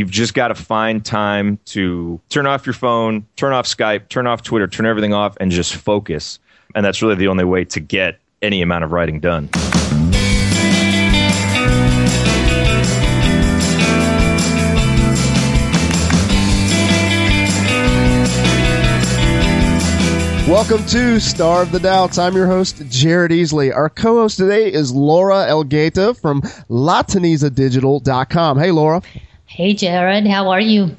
You've just got to find time to turn off your phone, turn off Skype, turn off Twitter, turn everything off, and just focus. And that's really the only way to get any amount of writing done. Welcome to Starve the Doubts. I'm your host, Jared Easley. Our co host today is Laura Elgaita from LaTanizaDigital.com. Hey, Laura. Hey, Jared. How are you?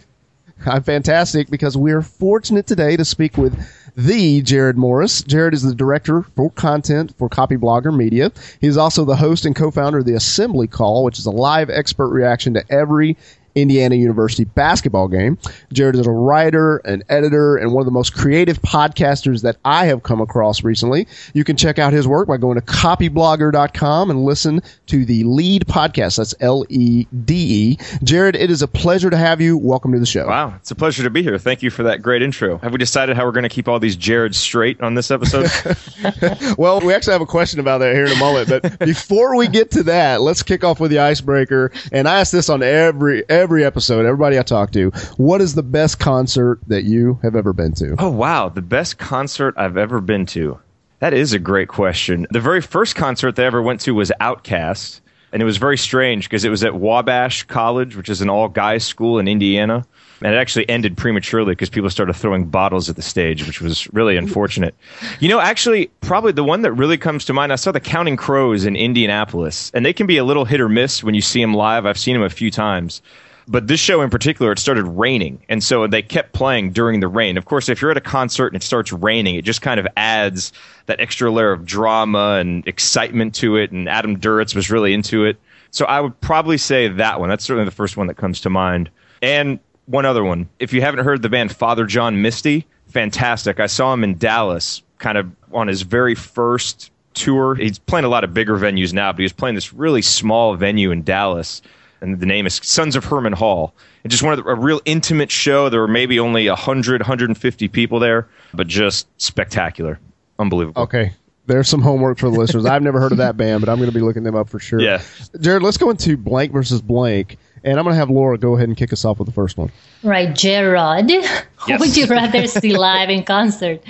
I'm fantastic because we're fortunate today to speak with the Jerod Morris. Jared is the director for content for Copyblogger Media. He is also the host and co-founder of the Assembly Call, which is a live expert reaction to every Indiana University basketball game. Jared is a writer, an editor, and one of the most creative podcasters that I have come across recently. You can check out his work by going to copyblogger.com and listen to the Lede podcast. That's L E D E. Jared, it is a pleasure to have you. Welcome to the show. Wow, it's a pleasure to be here. Thank you for that great intro. Have we decided how we're going to keep all these Jareds straight on this episode? well, we actually have a question about that here in a moment, but before we get to that, let's kick off with the icebreaker. And I ask this on every every episode, everybody I talk to, what is the best concert that you have ever been to? Oh, wow. The best concert I've ever been to. That is a great question. The very first concert that I ever went to was OutKast. And it was very strange because it was at Wabash College, which is an all guys school in Indiana. And it actually ended prematurely because people started throwing bottles at the stage, which was really unfortunate. You know, actually, probably the one that really comes to mind, I saw the Counting Crows in Indianapolis, and they can be a little hit or miss when you see them live. I've seen them a few times. But this show in particular, it started raining. And so they kept playing during the rain. Of course, if you're at a concert and it starts raining, it just kind of adds that extra layer of drama and excitement to it. And Adam Duritz was really into it. So I would probably say that one. That's certainly the first one that comes to mind. And one other one. If you haven't heard the band Father John Misty, fantastic. I saw him in Dallas kind of on his very first tour. He's playing a lot of bigger venues now, but he was playing this really small venue in Dallas and the name is Sons of Herman Hall. It's just one of the, a real intimate show. There were maybe only 100, 150 people there, but just spectacular. Unbelievable. Okay. There's some homework for the listeners. I've never heard of that band, but I'm going to be looking them up for sure. Yeah. Jared, let's go into blank versus blank. And I'm going to have Laura go ahead and kick us off with the first one. Right, Jared. Yes. Who would you rather see live in concert?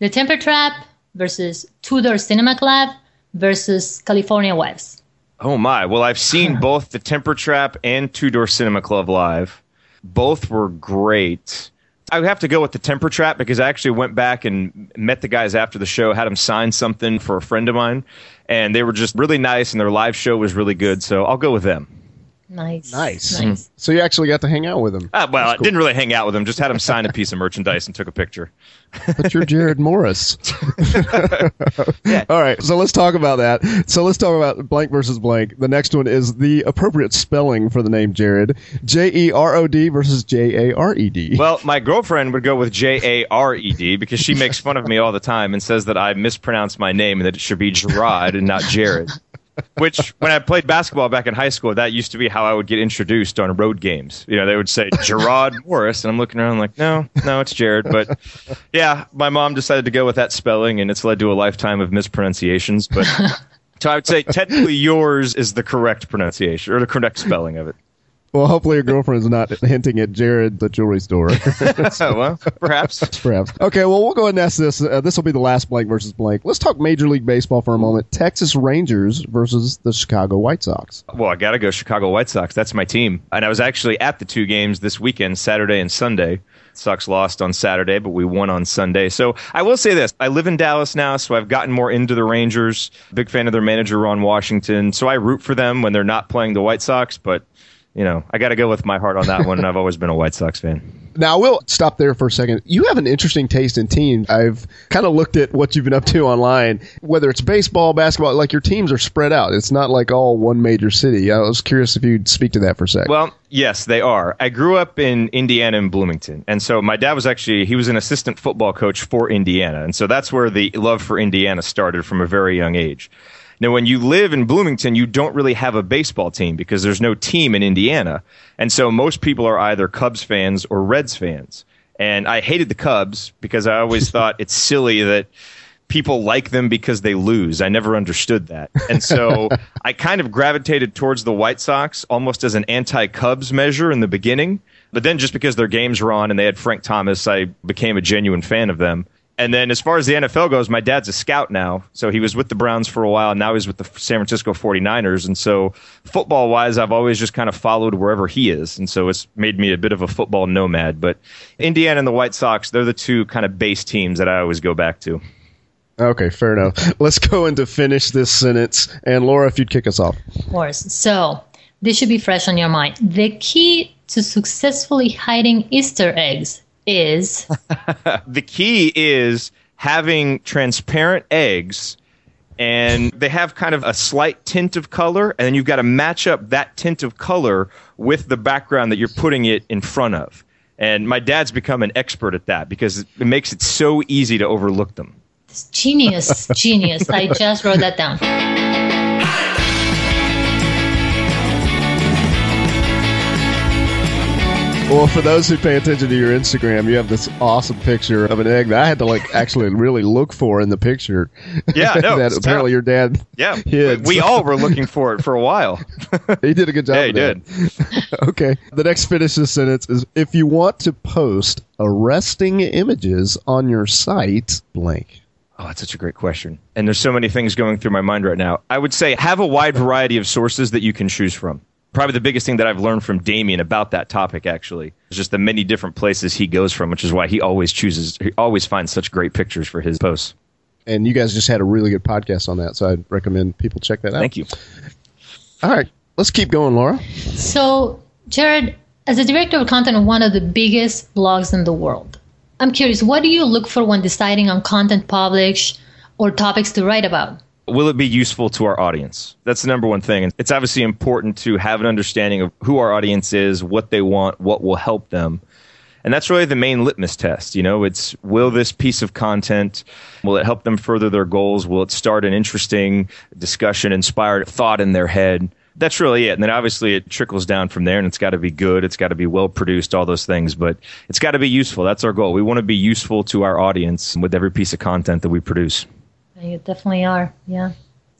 The Temper Trap versus Two Door Cinema Club versus California Wives. Oh my! Well, I've seen both the Temper Trap and Two Door Cinema Club live. Both were great. I would have to go with the Temper Trap because I actually went back and met the guys after the show, had them sign something for a friend of mine, and they were just really nice, and their live show was really good. So I'll go with them. Nice. Nice. Nice. So you actually got to hang out with him. Uh, well, I cool. didn't really hang out with him. just had him sign a piece of merchandise and took a picture. But you're Jerod Morris. yeah. All right, so let's talk about that. So let's talk about blank versus blank. The next one is the appropriate spelling for the name Jared. J E R O D versus J A R E D. Well, my girlfriend would go with J A R E D because she makes fun of me all the time and says that I mispronounce my name and that it should be Gerard and not Jared. Which, when I played basketball back in high school, that used to be how I would get introduced on road games. You know, they would say Gerard Morris, and I'm looking around like, no, no, it's Jared. But yeah, my mom decided to go with that spelling, and it's led to a lifetime of mispronunciations. But so I would say technically yours is the correct pronunciation or the correct spelling of it. Well, hopefully your girlfriend's not hinting at Jared, the jewelry store. Well, perhaps. Perhaps. Okay, well, we'll go ahead and ask this. Uh, this will be the last blank versus blank. Let's talk Major League Baseball for a moment. Texas Rangers versus the Chicago White Sox. Well, I got to go Chicago White Sox. That's my team. And I was actually at the two games this weekend, Saturday and Sunday. Sox lost on Saturday, but we won on Sunday. So I will say this. I live in Dallas now, so I've gotten more into the Rangers. Big fan of their manager, Ron Washington. So I root for them when they're not playing the White Sox, but you know, I got to go with my heart on that one. And I've always been a White Sox fan. Now, we'll stop there for a second. You have an interesting taste in teams. I've kind of looked at what you've been up to online, whether it's baseball, basketball, like your teams are spread out. It's not like all one major city. I was curious if you'd speak to that for a second. Well, yes, they are. I grew up in Indiana in Bloomington. And so my dad was actually, he was an assistant football coach for Indiana. And so that's where the love for Indiana started from a very young age. Now, when you live in Bloomington, you don't really have a baseball team because there's no team in Indiana. And so most people are either Cubs fans or Reds fans. And I hated the Cubs because I always thought it's silly that people like them because they lose. I never understood that. And so I kind of gravitated towards the White Sox almost as an anti Cubs measure in the beginning. But then just because their games were on and they had Frank Thomas, I became a genuine fan of them. And then as far as the NFL goes, my dad's a scout now. So he was with the Browns for a while. And now he's with the San Francisco 49ers. And so football wise, I've always just kind of followed wherever he is. And so it's made me a bit of a football nomad. But Indiana and the White Sox, they're the two kind of base teams that I always go back to. Okay, fair enough. Let's go into finish this sentence. And Laura, if you'd kick us off. Of course. So this should be fresh on your mind. The key to successfully hiding Easter eggs is the key is having transparent eggs and they have kind of a slight tint of color and then you've got to match up that tint of color with the background that you're putting it in front of. And my dad's become an expert at that because it makes it so easy to overlook them. Genius genius. I just wrote that down Well, for those who pay attention to your Instagram, you have this awesome picture of an egg that I had to like actually really look for in the picture. Yeah, no, that apparently your dad. Yeah, hid. we all were looking for it for a while. he did a good job. Yeah, he did. okay, the next finish this sentence is: If you want to post arresting images on your site, blank. Oh, that's such a great question. And there's so many things going through my mind right now. I would say have a wide variety of sources that you can choose from probably the biggest thing that I've learned from Demian about that topic actually is just the many different places he goes from, which is why he always chooses, he always finds such great pictures for his posts. And you guys just had a really good podcast on that, so I'd recommend people check that out. Thank you. All right, let's keep going, Laura. So, Jared, as a director of content of one of the biggest blogs in the world, I'm curious, what do you look for when deciding on content publish or topics to write about? Will it be useful to our audience? That's the number one thing. And it's obviously important to have an understanding of who our audience is, what they want, what will help them. And that's really the main litmus test. You know, it's will this piece of content, will it help them further their goals? Will it start an interesting discussion, inspired thought in their head? That's really it. And then obviously it trickles down from there and it's got to be good. It's got to be well produced, all those things, but it's got to be useful. That's our goal. We want to be useful to our audience with every piece of content that we produce. You definitely are. Yeah.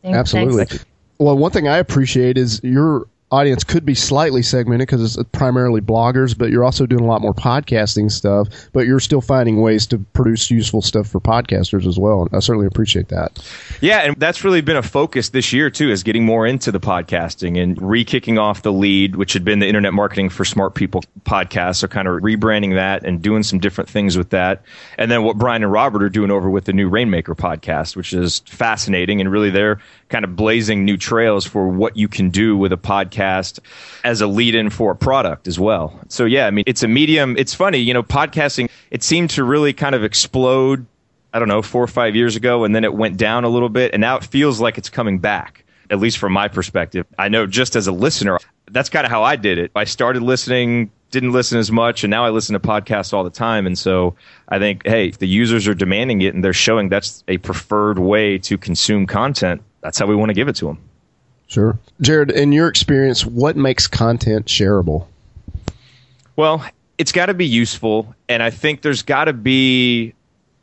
Thanks. Absolutely. Thanks. Well, one thing I appreciate is your audience could be slightly segmented because it's primarily bloggers, but you're also doing a lot more podcasting stuff. But you're still finding ways to produce useful stuff for podcasters as well. And I certainly appreciate that. Yeah, and that's really been a focus this year too, is getting more into the podcasting and re-kicking off the Lede, which had been the Internet Marketing for Smart People podcast. So kind of rebranding that and doing some different things with that. And then what Brian and Robert are doing over with the new Rainmaker podcast, which is fascinating and really they're kind of blazing new trails for what you can do with a podcast as a lead in for a product as well. So, yeah, I mean, it's a medium. It's funny, you know, podcasting, it seemed to really kind of explode, I don't know, four or five years ago, and then it went down a little bit, and now it feels like it's coming back, at least from my perspective. I know just as a listener, that's kind of how I did it. I started listening didn't listen as much and now I listen to podcasts all the time and so I think hey if the users are demanding it and they're showing that's a preferred way to consume content that's how we want to give it to them. Sure. Jared, in your experience, what makes content shareable? Well, it's got to be useful, and I think there's got to be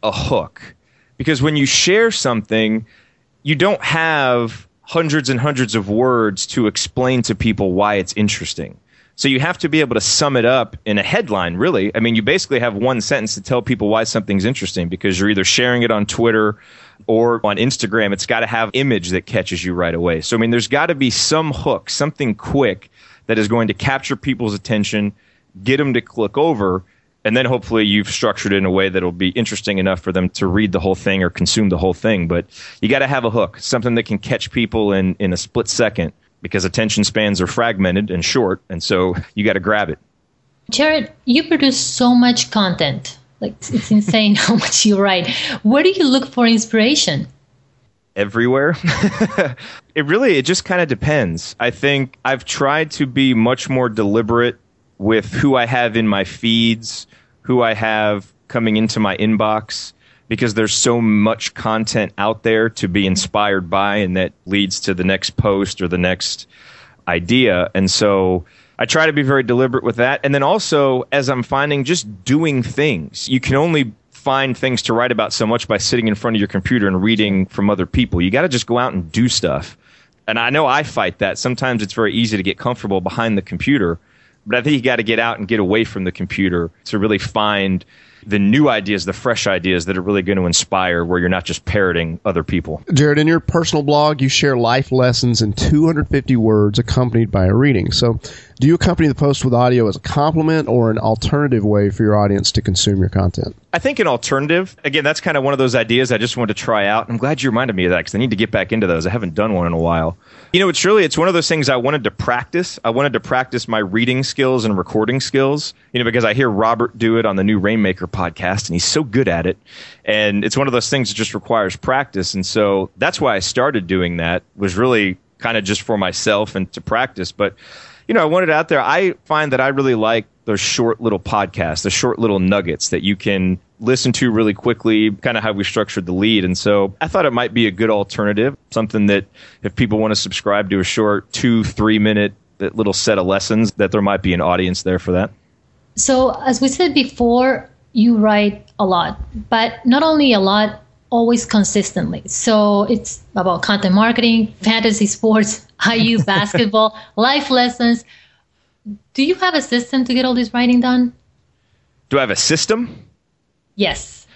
a hook. Because when you share something, you don't have hundreds and hundreds of words to explain to people why it's interesting. So you have to be able to sum it up in a headline, really. I mean, you basically have one sentence to tell people why something's interesting because you're either sharing it on Twitter or on Instagram, it's got to have image that catches you right away. So I mean, there's got to be some hook, something quick that is going to capture people's attention, get them to click over, and then hopefully you've structured it in a way that'll be interesting enough for them to read the whole thing or consume the whole thing. But you got to have a hook, something that can catch people in in a split second because attention spans are fragmented and short, and so you got to grab it. Jared, you produce so much content like it's insane how much you write. Where do you look for inspiration? Everywhere. it really it just kind of depends. I think I've tried to be much more deliberate with who I have in my feeds, who I have coming into my inbox because there's so much content out there to be inspired by and that leads to the next post or the next idea. And so I try to be very deliberate with that. And then also, as I'm finding just doing things, you can only find things to write about so much by sitting in front of your computer and reading from other people. You got to just go out and do stuff. And I know I fight that. Sometimes it's very easy to get comfortable behind the computer, but I think you got to get out and get away from the computer to really find the new ideas, the fresh ideas that are really going to inspire where you're not just parroting other people. Jared, in your personal blog, you share life lessons in 250 words accompanied by a reading. So, do you accompany the post with audio as a compliment or an alternative way for your audience to consume your content? I think an alternative. Again, that's kind of one of those ideas I just wanted to try out. I'm glad you reminded me of that because I need to get back into those. I haven't done one in a while. You know, it's really it's one of those things I wanted to practice. I wanted to practice my reading skills and recording skills. You know, because I hear Robert do it on the new Rainmaker podcast, and he's so good at it. And it's one of those things that just requires practice. And so that's why I started doing that. Was really kind of just for myself and to practice, but you know, I wanted out there. I find that I really like those short little podcasts, the short little nuggets that you can listen to really quickly, kind of how we structured the Lede. And so I thought it might be a good alternative, something that if people want to subscribe to a short two, three minute uh, little set of lessons, that there might be an audience there for that. So, as we said before, you write a lot, but not only a lot, always consistently. So it's about content marketing, fantasy sports, IU basketball, life lessons. Do you have a system to get all this writing done? Do I have a system? Yes.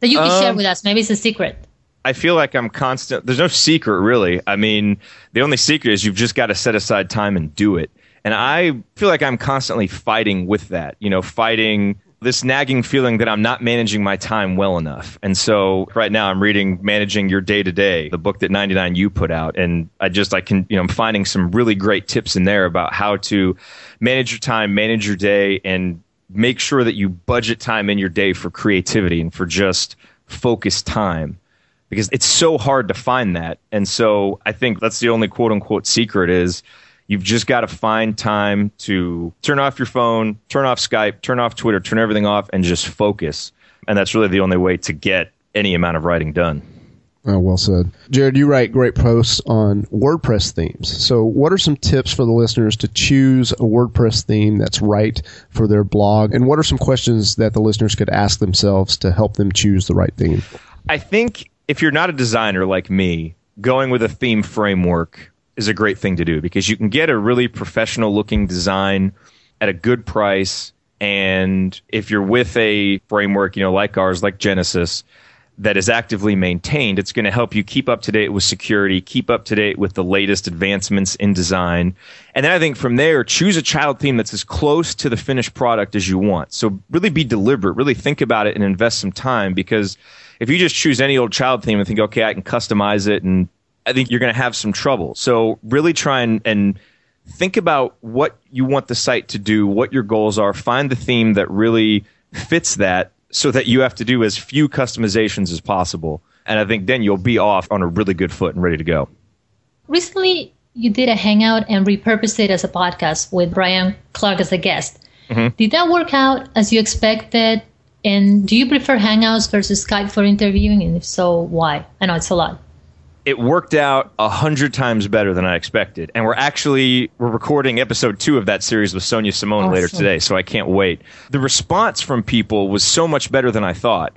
That you can um, share with us. Maybe it's a secret. I feel like I'm constant. There's no secret, really. I mean, the only secret is you've just got to set aside time and do it. And I feel like I'm constantly fighting with that, you know, fighting this nagging feeling that I'm not managing my time well enough. And so right now I'm reading Managing Your Day to Day, the book that 99U put out. And I just, I can, you know, I'm finding some really great tips in there about how to manage your time, manage your day, and make sure that you budget time in your day for creativity and for just focused time because it's so hard to find that. And so I think that's the only quote unquote secret is You've just got to find time to turn off your phone, turn off Skype, turn off Twitter, turn everything off, and just focus. And that's really the only way to get any amount of writing done. Oh, well said. Jared, you write great posts on WordPress themes. So, what are some tips for the listeners to choose a WordPress theme that's right for their blog? And what are some questions that the listeners could ask themselves to help them choose the right theme? I think if you're not a designer like me, going with a theme framework is a great thing to do because you can get a really professional looking design at a good price. And if you're with a framework, you know, like ours, like Genesis, that is actively maintained, it's going to help you keep up to date with security, keep up to date with the latest advancements in design. And then I think from there, choose a child theme that's as close to the finished product as you want. So really be deliberate, really think about it and invest some time because if you just choose any old child theme and think, okay, I can customize it and I think you're going to have some trouble. So really try and, and think about what you want the site to do, what your goals are, find the theme that really fits that so that you have to do as few customizations as possible. And I think then you'll be off on a really good foot and ready to go. Recently, you did a hangout and repurposed it as a podcast with Brian Clark as a guest. Mm-hmm. Did that work out as you expected? And do you prefer Hangouts versus Skype for interviewing? And if so, why? I know it's a lot it worked out a hundred times better than I expected. And we're actually we're recording episode two of that series with Sonia Simone awesome. later today, so I can't wait. The response from people was so much better than I thought.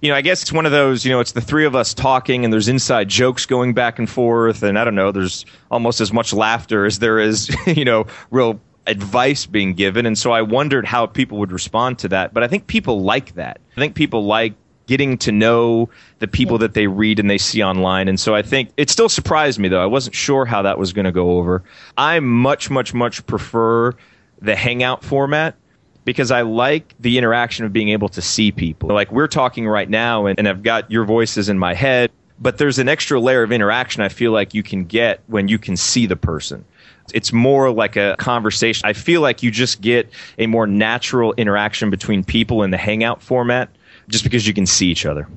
You know, I guess it's one of those, you know, it's the three of us talking and there's inside jokes going back and forth and I don't know, there's almost as much laughter as there is, you know, real advice being given. And so I wondered how people would respond to that. But I think people like that. I think people like getting to know the people that they read and they see online. And so I think it still surprised me though. I wasn't sure how that was going to go over. I much, much, much prefer the hangout format because I like the interaction of being able to see people. Like we're talking right now and, and I've got your voices in my head, but there's an extra layer of interaction I feel like you can get when you can see the person. It's more like a conversation. I feel like you just get a more natural interaction between people in the hangout format just because you can see each other.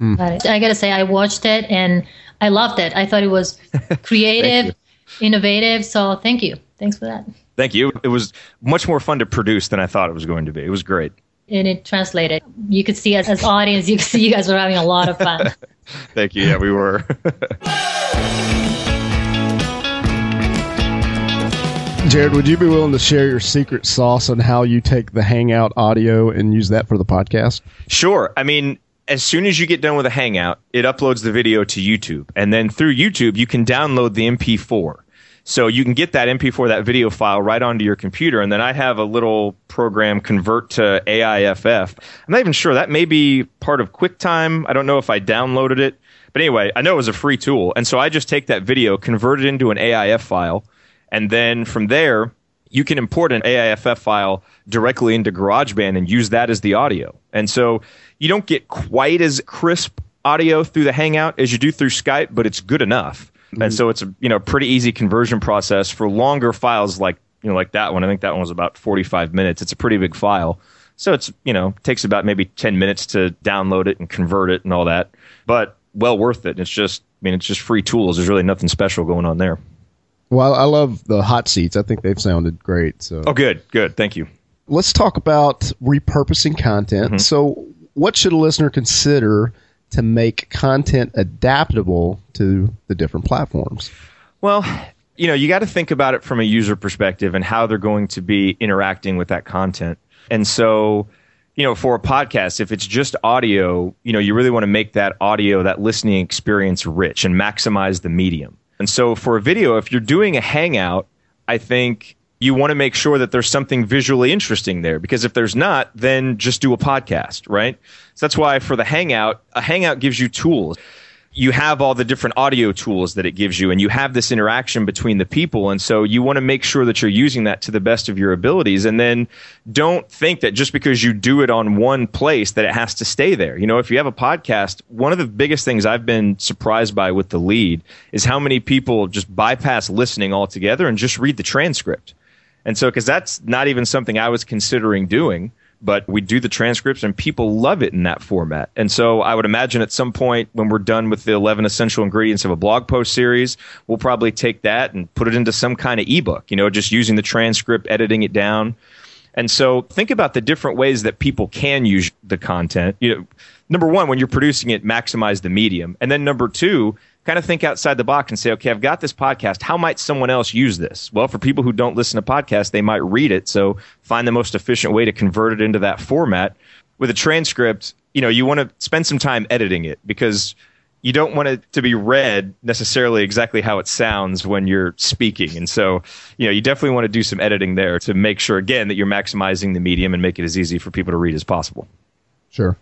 Mm. I gotta say, I watched it and I loved it. I thought it was creative, innovative. So thank you. Thanks for that. Thank you. It was much more fun to produce than I thought it was going to be. It was great. And it translated. You could see us as audience. You could see you guys were having a lot of fun. Thank you. Yeah, we were. Jared, would you be willing to share your secret sauce on how you take the Hangout audio and use that for the podcast? Sure. I mean, as soon as you get done with a Hangout, it uploads the video to YouTube. And then through YouTube, you can download the MP4. So you can get that MP4, that video file, right onto your computer. And then I have a little program convert to AIFF. I'm not even sure. That may be part of QuickTime. I don't know if I downloaded it. But anyway, I know it was a free tool. And so I just take that video, convert it into an AIF file. And then from there, you can import an AIFF file directly into GarageBand and use that as the audio. And so you don't get quite as crisp audio through the Hangout as you do through Skype, but it's good enough. Mm-hmm. And so it's a you know pretty easy conversion process for longer files like you know like that one. I think that one was about 45 minutes. It's a pretty big file. So it's you know takes about maybe 10 minutes to download it and convert it and all that. But well worth it. It's just I mean it's just free tools. There's really nothing special going on there. Well, I love the hot seats. I think they've sounded great. So Oh good. Good. Thank you. Let's talk about repurposing content. Mm-hmm. So what should a listener consider to make content adaptable to the different platforms? Well, you know, you got to think about it from a user perspective and how they're going to be interacting with that content. And so, you know, for a podcast, if it's just audio, you know, you really want to make that audio, that listening experience rich and maximize the medium. And so for a video, if you're doing a hangout, I think you want to make sure that there's something visually interesting there because if there's not, then just do a podcast, right? So that's why for the Hangout, a Hangout gives you tools. You have all the different audio tools that it gives you, and you have this interaction between the people. And so you want to make sure that you're using that to the best of your abilities. And then don't think that just because you do it on one place that it has to stay there. You know, if you have a podcast, one of the biggest things I've been surprised by with the Lede is how many people just bypass listening altogether and just read the transcript and so, because that's not even something I was considering doing, but we do the transcripts and people love it in that format. And so I would imagine at some point when we're done with the 11 essential ingredients of a blog post series, we'll probably take that and put it into some kind of ebook, you know, just using the transcript, editing it down. And so think about the different ways that people can use the content. You know, number one, when you're producing it, maximize the medium. And then number two, kind of think outside the box and say, okay, I've got this podcast. How might someone else use this? Well, for people who don't listen to podcasts, they might read it. So find the most efficient way to convert it into that format. With a transcript, you know, you want to spend some time editing it because you don't want it to be read necessarily exactly how it sounds when you're speaking. And so, you know, you definitely want to do some editing there to make sure, again, that you're maximizing the medium and make it as easy for people to read as possible. Sure.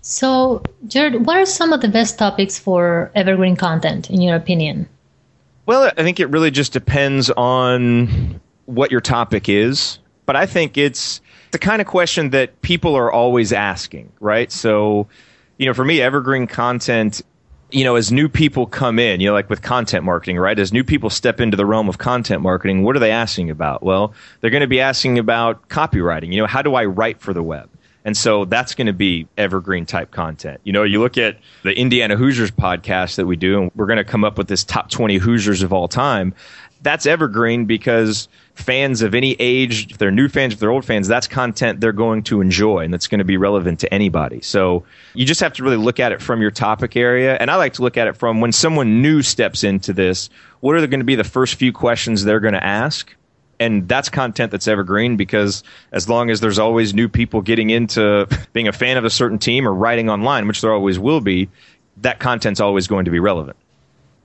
So, Jared, what are some of the best topics for evergreen content, in your opinion? Well, I think it really just depends on what your topic is. But I think it's the kind of question that people are always asking, right? So, you know, for me, evergreen content, you know, as new people come in, you know, like with content marketing, right? As new people step into the realm of content marketing, what are they asking about? Well, they're going to be asking about copywriting. You know, how do I write for the web? And so that's going to be evergreen type content. You know, you look at the Indiana Hoosiers podcast that we do, and we're going to come up with this top 20 Hoosiers of all time. That's evergreen because fans of any age, if they're new fans, if they're old fans, that's content they're going to enjoy and that's going to be relevant to anybody. So you just have to really look at it from your topic area. And I like to look at it from when someone new steps into this, what are they going to be the first few questions they're going to ask? And that's content that's evergreen because as long as there's always new people getting into being a fan of a certain team or writing online, which there always will be, that content's always going to be relevant.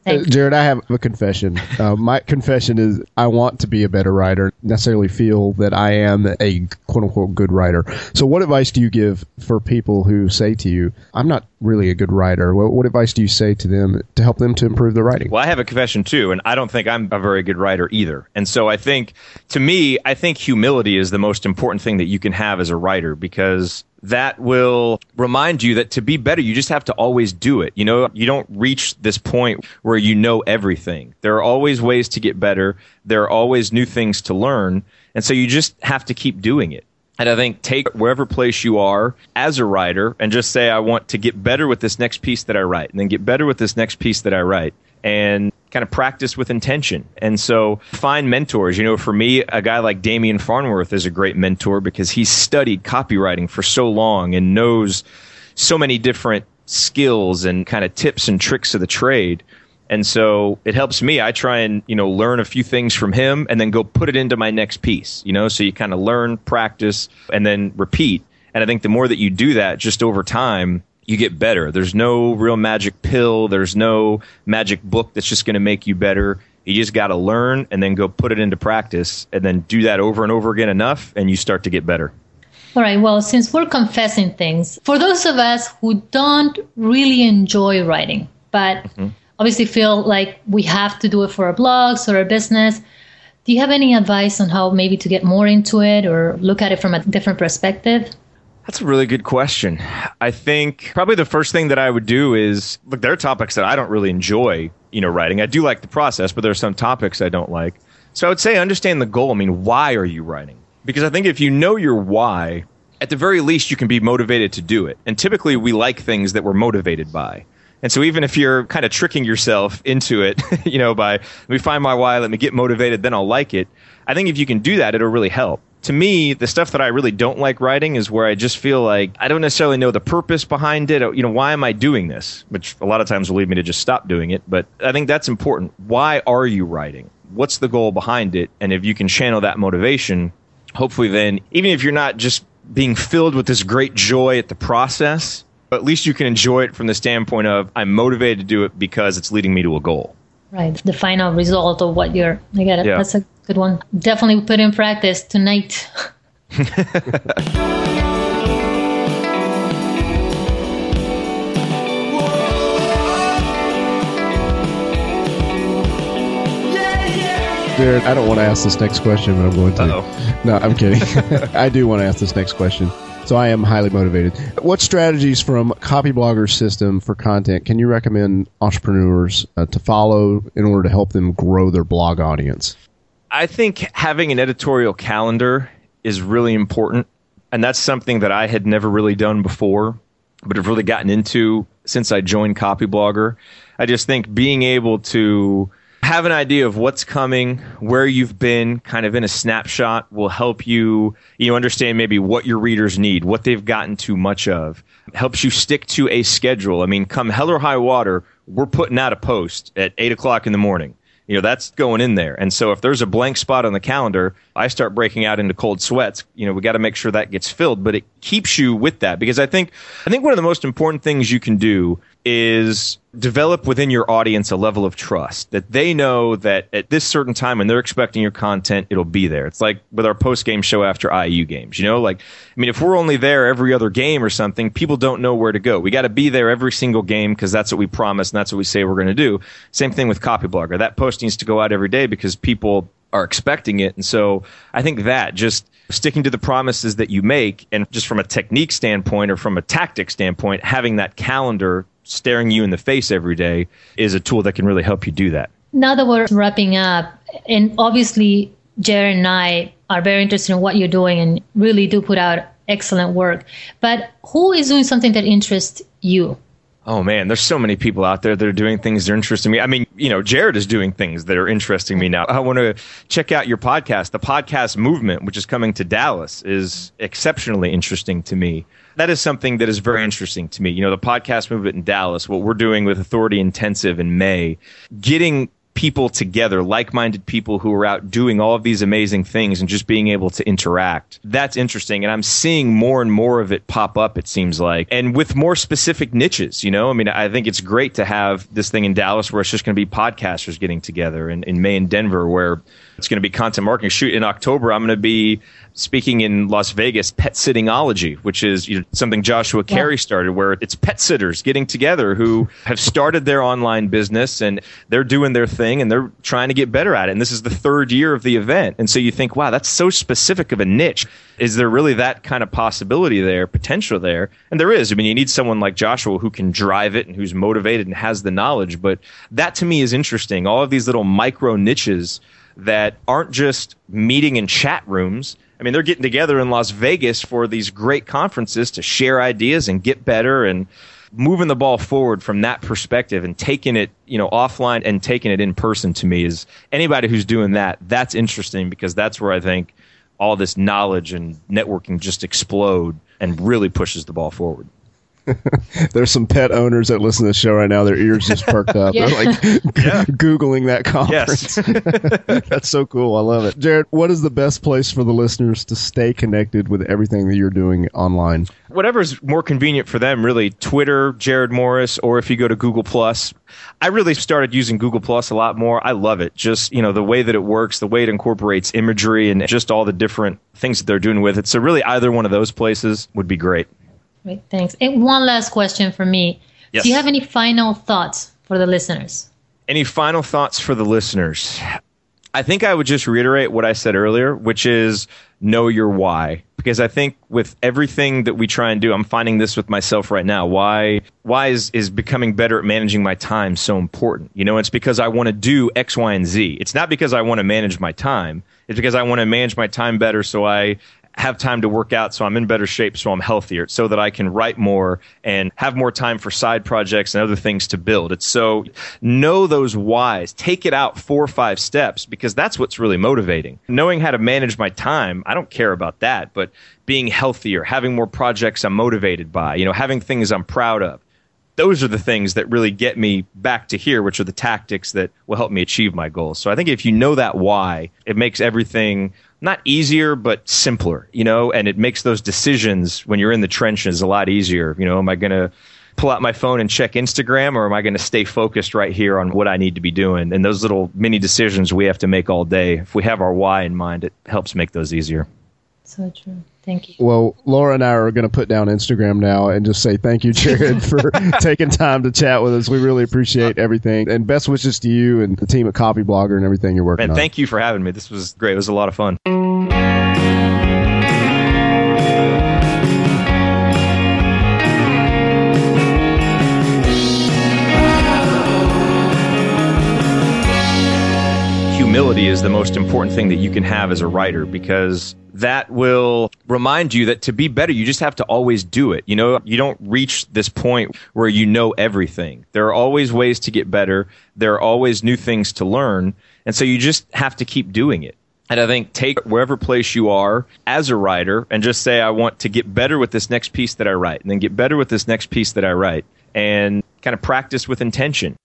Uh, Jared, I have a confession. Uh, my confession is I want to be a better writer, necessarily feel that I am a quote unquote good writer. So, what advice do you give for people who say to you, I'm not really a good writer? What, what advice do you say to them to help them to improve their writing? Well, I have a confession too, and I don't think I'm a very good writer either. And so, I think to me, I think humility is the most important thing that you can have as a writer because that will remind you that to be better, you just have to always do it. You know, you don't reach this point where you know everything. There are always ways to get better. There are always new things to learn. And so you just have to keep doing it. And I think take wherever place you are as a writer and just say, I want to get better with this next piece that I write, and then get better with this next piece that I write. And kind of practice with intention. And so find mentors. You know, for me, a guy like Demian Farnworth is a great mentor because he's studied copywriting for so long and knows so many different skills and kind of tips and tricks of the trade. And so it helps me. I try and, you know, learn a few things from him and then go put it into my next piece, you know, so you kind of learn, practice, and then repeat. And I think the more that you do that just over time, you get better. There's no real magic pill. There's no magic book that's just going to make you better. You just got to learn and then go put it into practice and then do that over and over again enough and you start to get better. All right. Well, since we're confessing things, for those of us who don't really enjoy writing, but mm-hmm. obviously feel like we have to do it for our blogs or our business, do you have any advice on how maybe to get more into it or look at it from a different perspective? That's a really good question. I think probably the first thing that I would do is look, there are topics that I don't really enjoy, you know, writing. I do like the process, but there are some topics I don't like. So I would say understand the goal. I mean, why are you writing? Because I think if you know your why, at the very least, you can be motivated to do it. And typically, we like things that we're motivated by. And so, even if you're kind of tricking yourself into it, you know, by let me find my why, let me get motivated, then I'll like it. I think if you can do that, it'll really help to me, the stuff that I really don't like writing is where I just feel like I don't necessarily know the purpose behind it. You know, why am I doing this? Which a lot of times will lead me to just stop doing it. But I think that's important. Why are you writing? What's the goal behind it? And if you can channel that motivation, hopefully then, even if you're not just being filled with this great joy at the process, at least you can enjoy it from the standpoint of I'm motivated to do it because it's leading me to a goal. Right. The final result of what you're, I get it. Yeah. That's a Good one. Definitely put in practice tonight. Jared, I don't want to ask this next question, but I'm going to. Uh-oh. No, I'm kidding. I do want to ask this next question. So I am highly motivated. What strategies from Copyblogger's system for content can you recommend entrepreneurs uh, to follow in order to help them grow their blog audience? I think having an editorial calendar is really important. And that's something that I had never really done before, but have really gotten into since I joined Copyblogger. I just think being able to have an idea of what's coming, where you've been, kind of in a snapshot will help you, you understand maybe what your readers need, what they've gotten too much of. Helps you stick to a schedule. I mean, come hell or high water, we're putting out a post at eight o'clock in the morning you know that's going in there and so if there's a blank spot on the calendar i start breaking out into cold sweats you know we got to make sure that gets filled but it keeps you with that because i think i think one of the most important things you can do is develop within your audience a level of trust that they know that at this certain time when they're expecting your content, it'll be there. It's like with our post game show after IU games, you know, like, I mean, if we're only there every other game or something, people don't know where to go. We got to be there every single game because that's what we promise and that's what we say we're going to do. Same thing with Copyblogger That post needs to go out every day because people are expecting it. And so I think that just sticking to the promises that you make and just from a technique standpoint or from a tactic standpoint, having that calendar staring you in the face every day is a tool that can really help you do that. Now that we're wrapping up, and obviously Jared and I are very interested in what you're doing and really do put out excellent work. But who is doing something that interests you? Oh man, there's so many people out there that are doing things that are interesting me. I mean, you know, Jared is doing things that are interesting me now. I want to check out your podcast. The podcast movement, which is coming to Dallas, is exceptionally interesting to me that is something that is very interesting to me. You know, the podcast movement in Dallas, what we're doing with Authority Intensive in May, getting people together, like-minded people who are out doing all of these amazing things and just being able to interact. That's interesting. And I'm seeing more and more of it pop up, it seems like. And with more specific niches, you know, I mean, I think it's great to have this thing in Dallas where it's just going to be podcasters getting together and in May in Denver where it's going to be content marketing. Shoot, in October, I'm going to be speaking in Las Vegas, pet sittingology, which is you know, something Joshua yeah. Carey started, where it's pet sitters getting together who have started their online business and they're doing their thing and they're trying to get better at it. And this is the third year of the event. And so you think, wow, that's so specific of a niche. Is there really that kind of possibility there, potential there? And there is. I mean, you need someone like Joshua who can drive it and who's motivated and has the knowledge. But that to me is interesting. All of these little micro niches that aren't just meeting in chat rooms. I mean, they're getting together in Las Vegas for these great conferences to share ideas and get better and moving the ball forward from that perspective and taking it, you know, offline and taking it in person to me is anybody who's doing that, that's interesting because that's where I think all this knowledge and networking just explode and really pushes the ball forward. There's some pet owners that listen to the show right now. Their ears just perked up. Yeah. They're like Yeah. googling that conference. Yes. That's so cool. I love it. Jared, what is the best place for the listeners to stay connected with everything that you're doing online? Whatever's more convenient for them, really. Twitter, Jerod Morris, or if you go to Google Plus. I really started using Google Plus a lot more. I love it. Just, you know, the way that it works, the way it incorporates imagery and just all the different things that they're doing with it. So really either one of those places would be great. Great, thanks. And one last question for me. Yes. Do you have any final thoughts for the listeners? Any final thoughts for the listeners? I think I would just reiterate what I said earlier, which is know your why. Because I think with everything that we try and do, I'm finding this with myself right now. Why why is, is becoming better at managing my time so important? You know, it's because I want to do X, Y, and Z. It's not because I want to manage my time. It's because I want to manage my time better so I have time to work out so I'm in better shape so I'm healthier so that I can write more and have more time for side projects and other things to build. It's so know those whys, take it out four or five steps because that's what's really motivating. Knowing how to manage my time, I don't care about that, but being healthier, having more projects I'm motivated by, you know, having things I'm proud of. Those are the things that really get me back to here, which are the tactics that will help me achieve my goals. So I think if you know that why, it makes everything not easier but simpler you know and it makes those decisions when you're in the trenches a lot easier. You know am i going to pull out my phone and check instagram or am i going to stay focused right here on what i need to be doing? And those little mini decisions we have to make all day if we have our why in mind it helps make those easier. So true. Thank you. Well, Laura and I are going to put down Instagram now and just say thank you, Jared, for taking time to chat with us. We really appreciate uh, everything. And best wishes to you and the team at Copyblogger and everything you're working on. and on. thank you for having me this was great it was a lot of fun is the most important thing that you can have as a writer because that will remind you that to be better, you just have to always do it. You know, you don't reach this point where you know everything. There are always ways to get better. There are always new things to learn. And so you just have to keep doing it. And I think take wherever place you are as a writer and just say, I want to get better with this next piece that I write, and then get better with this next piece that I write, and kind of practice with intention.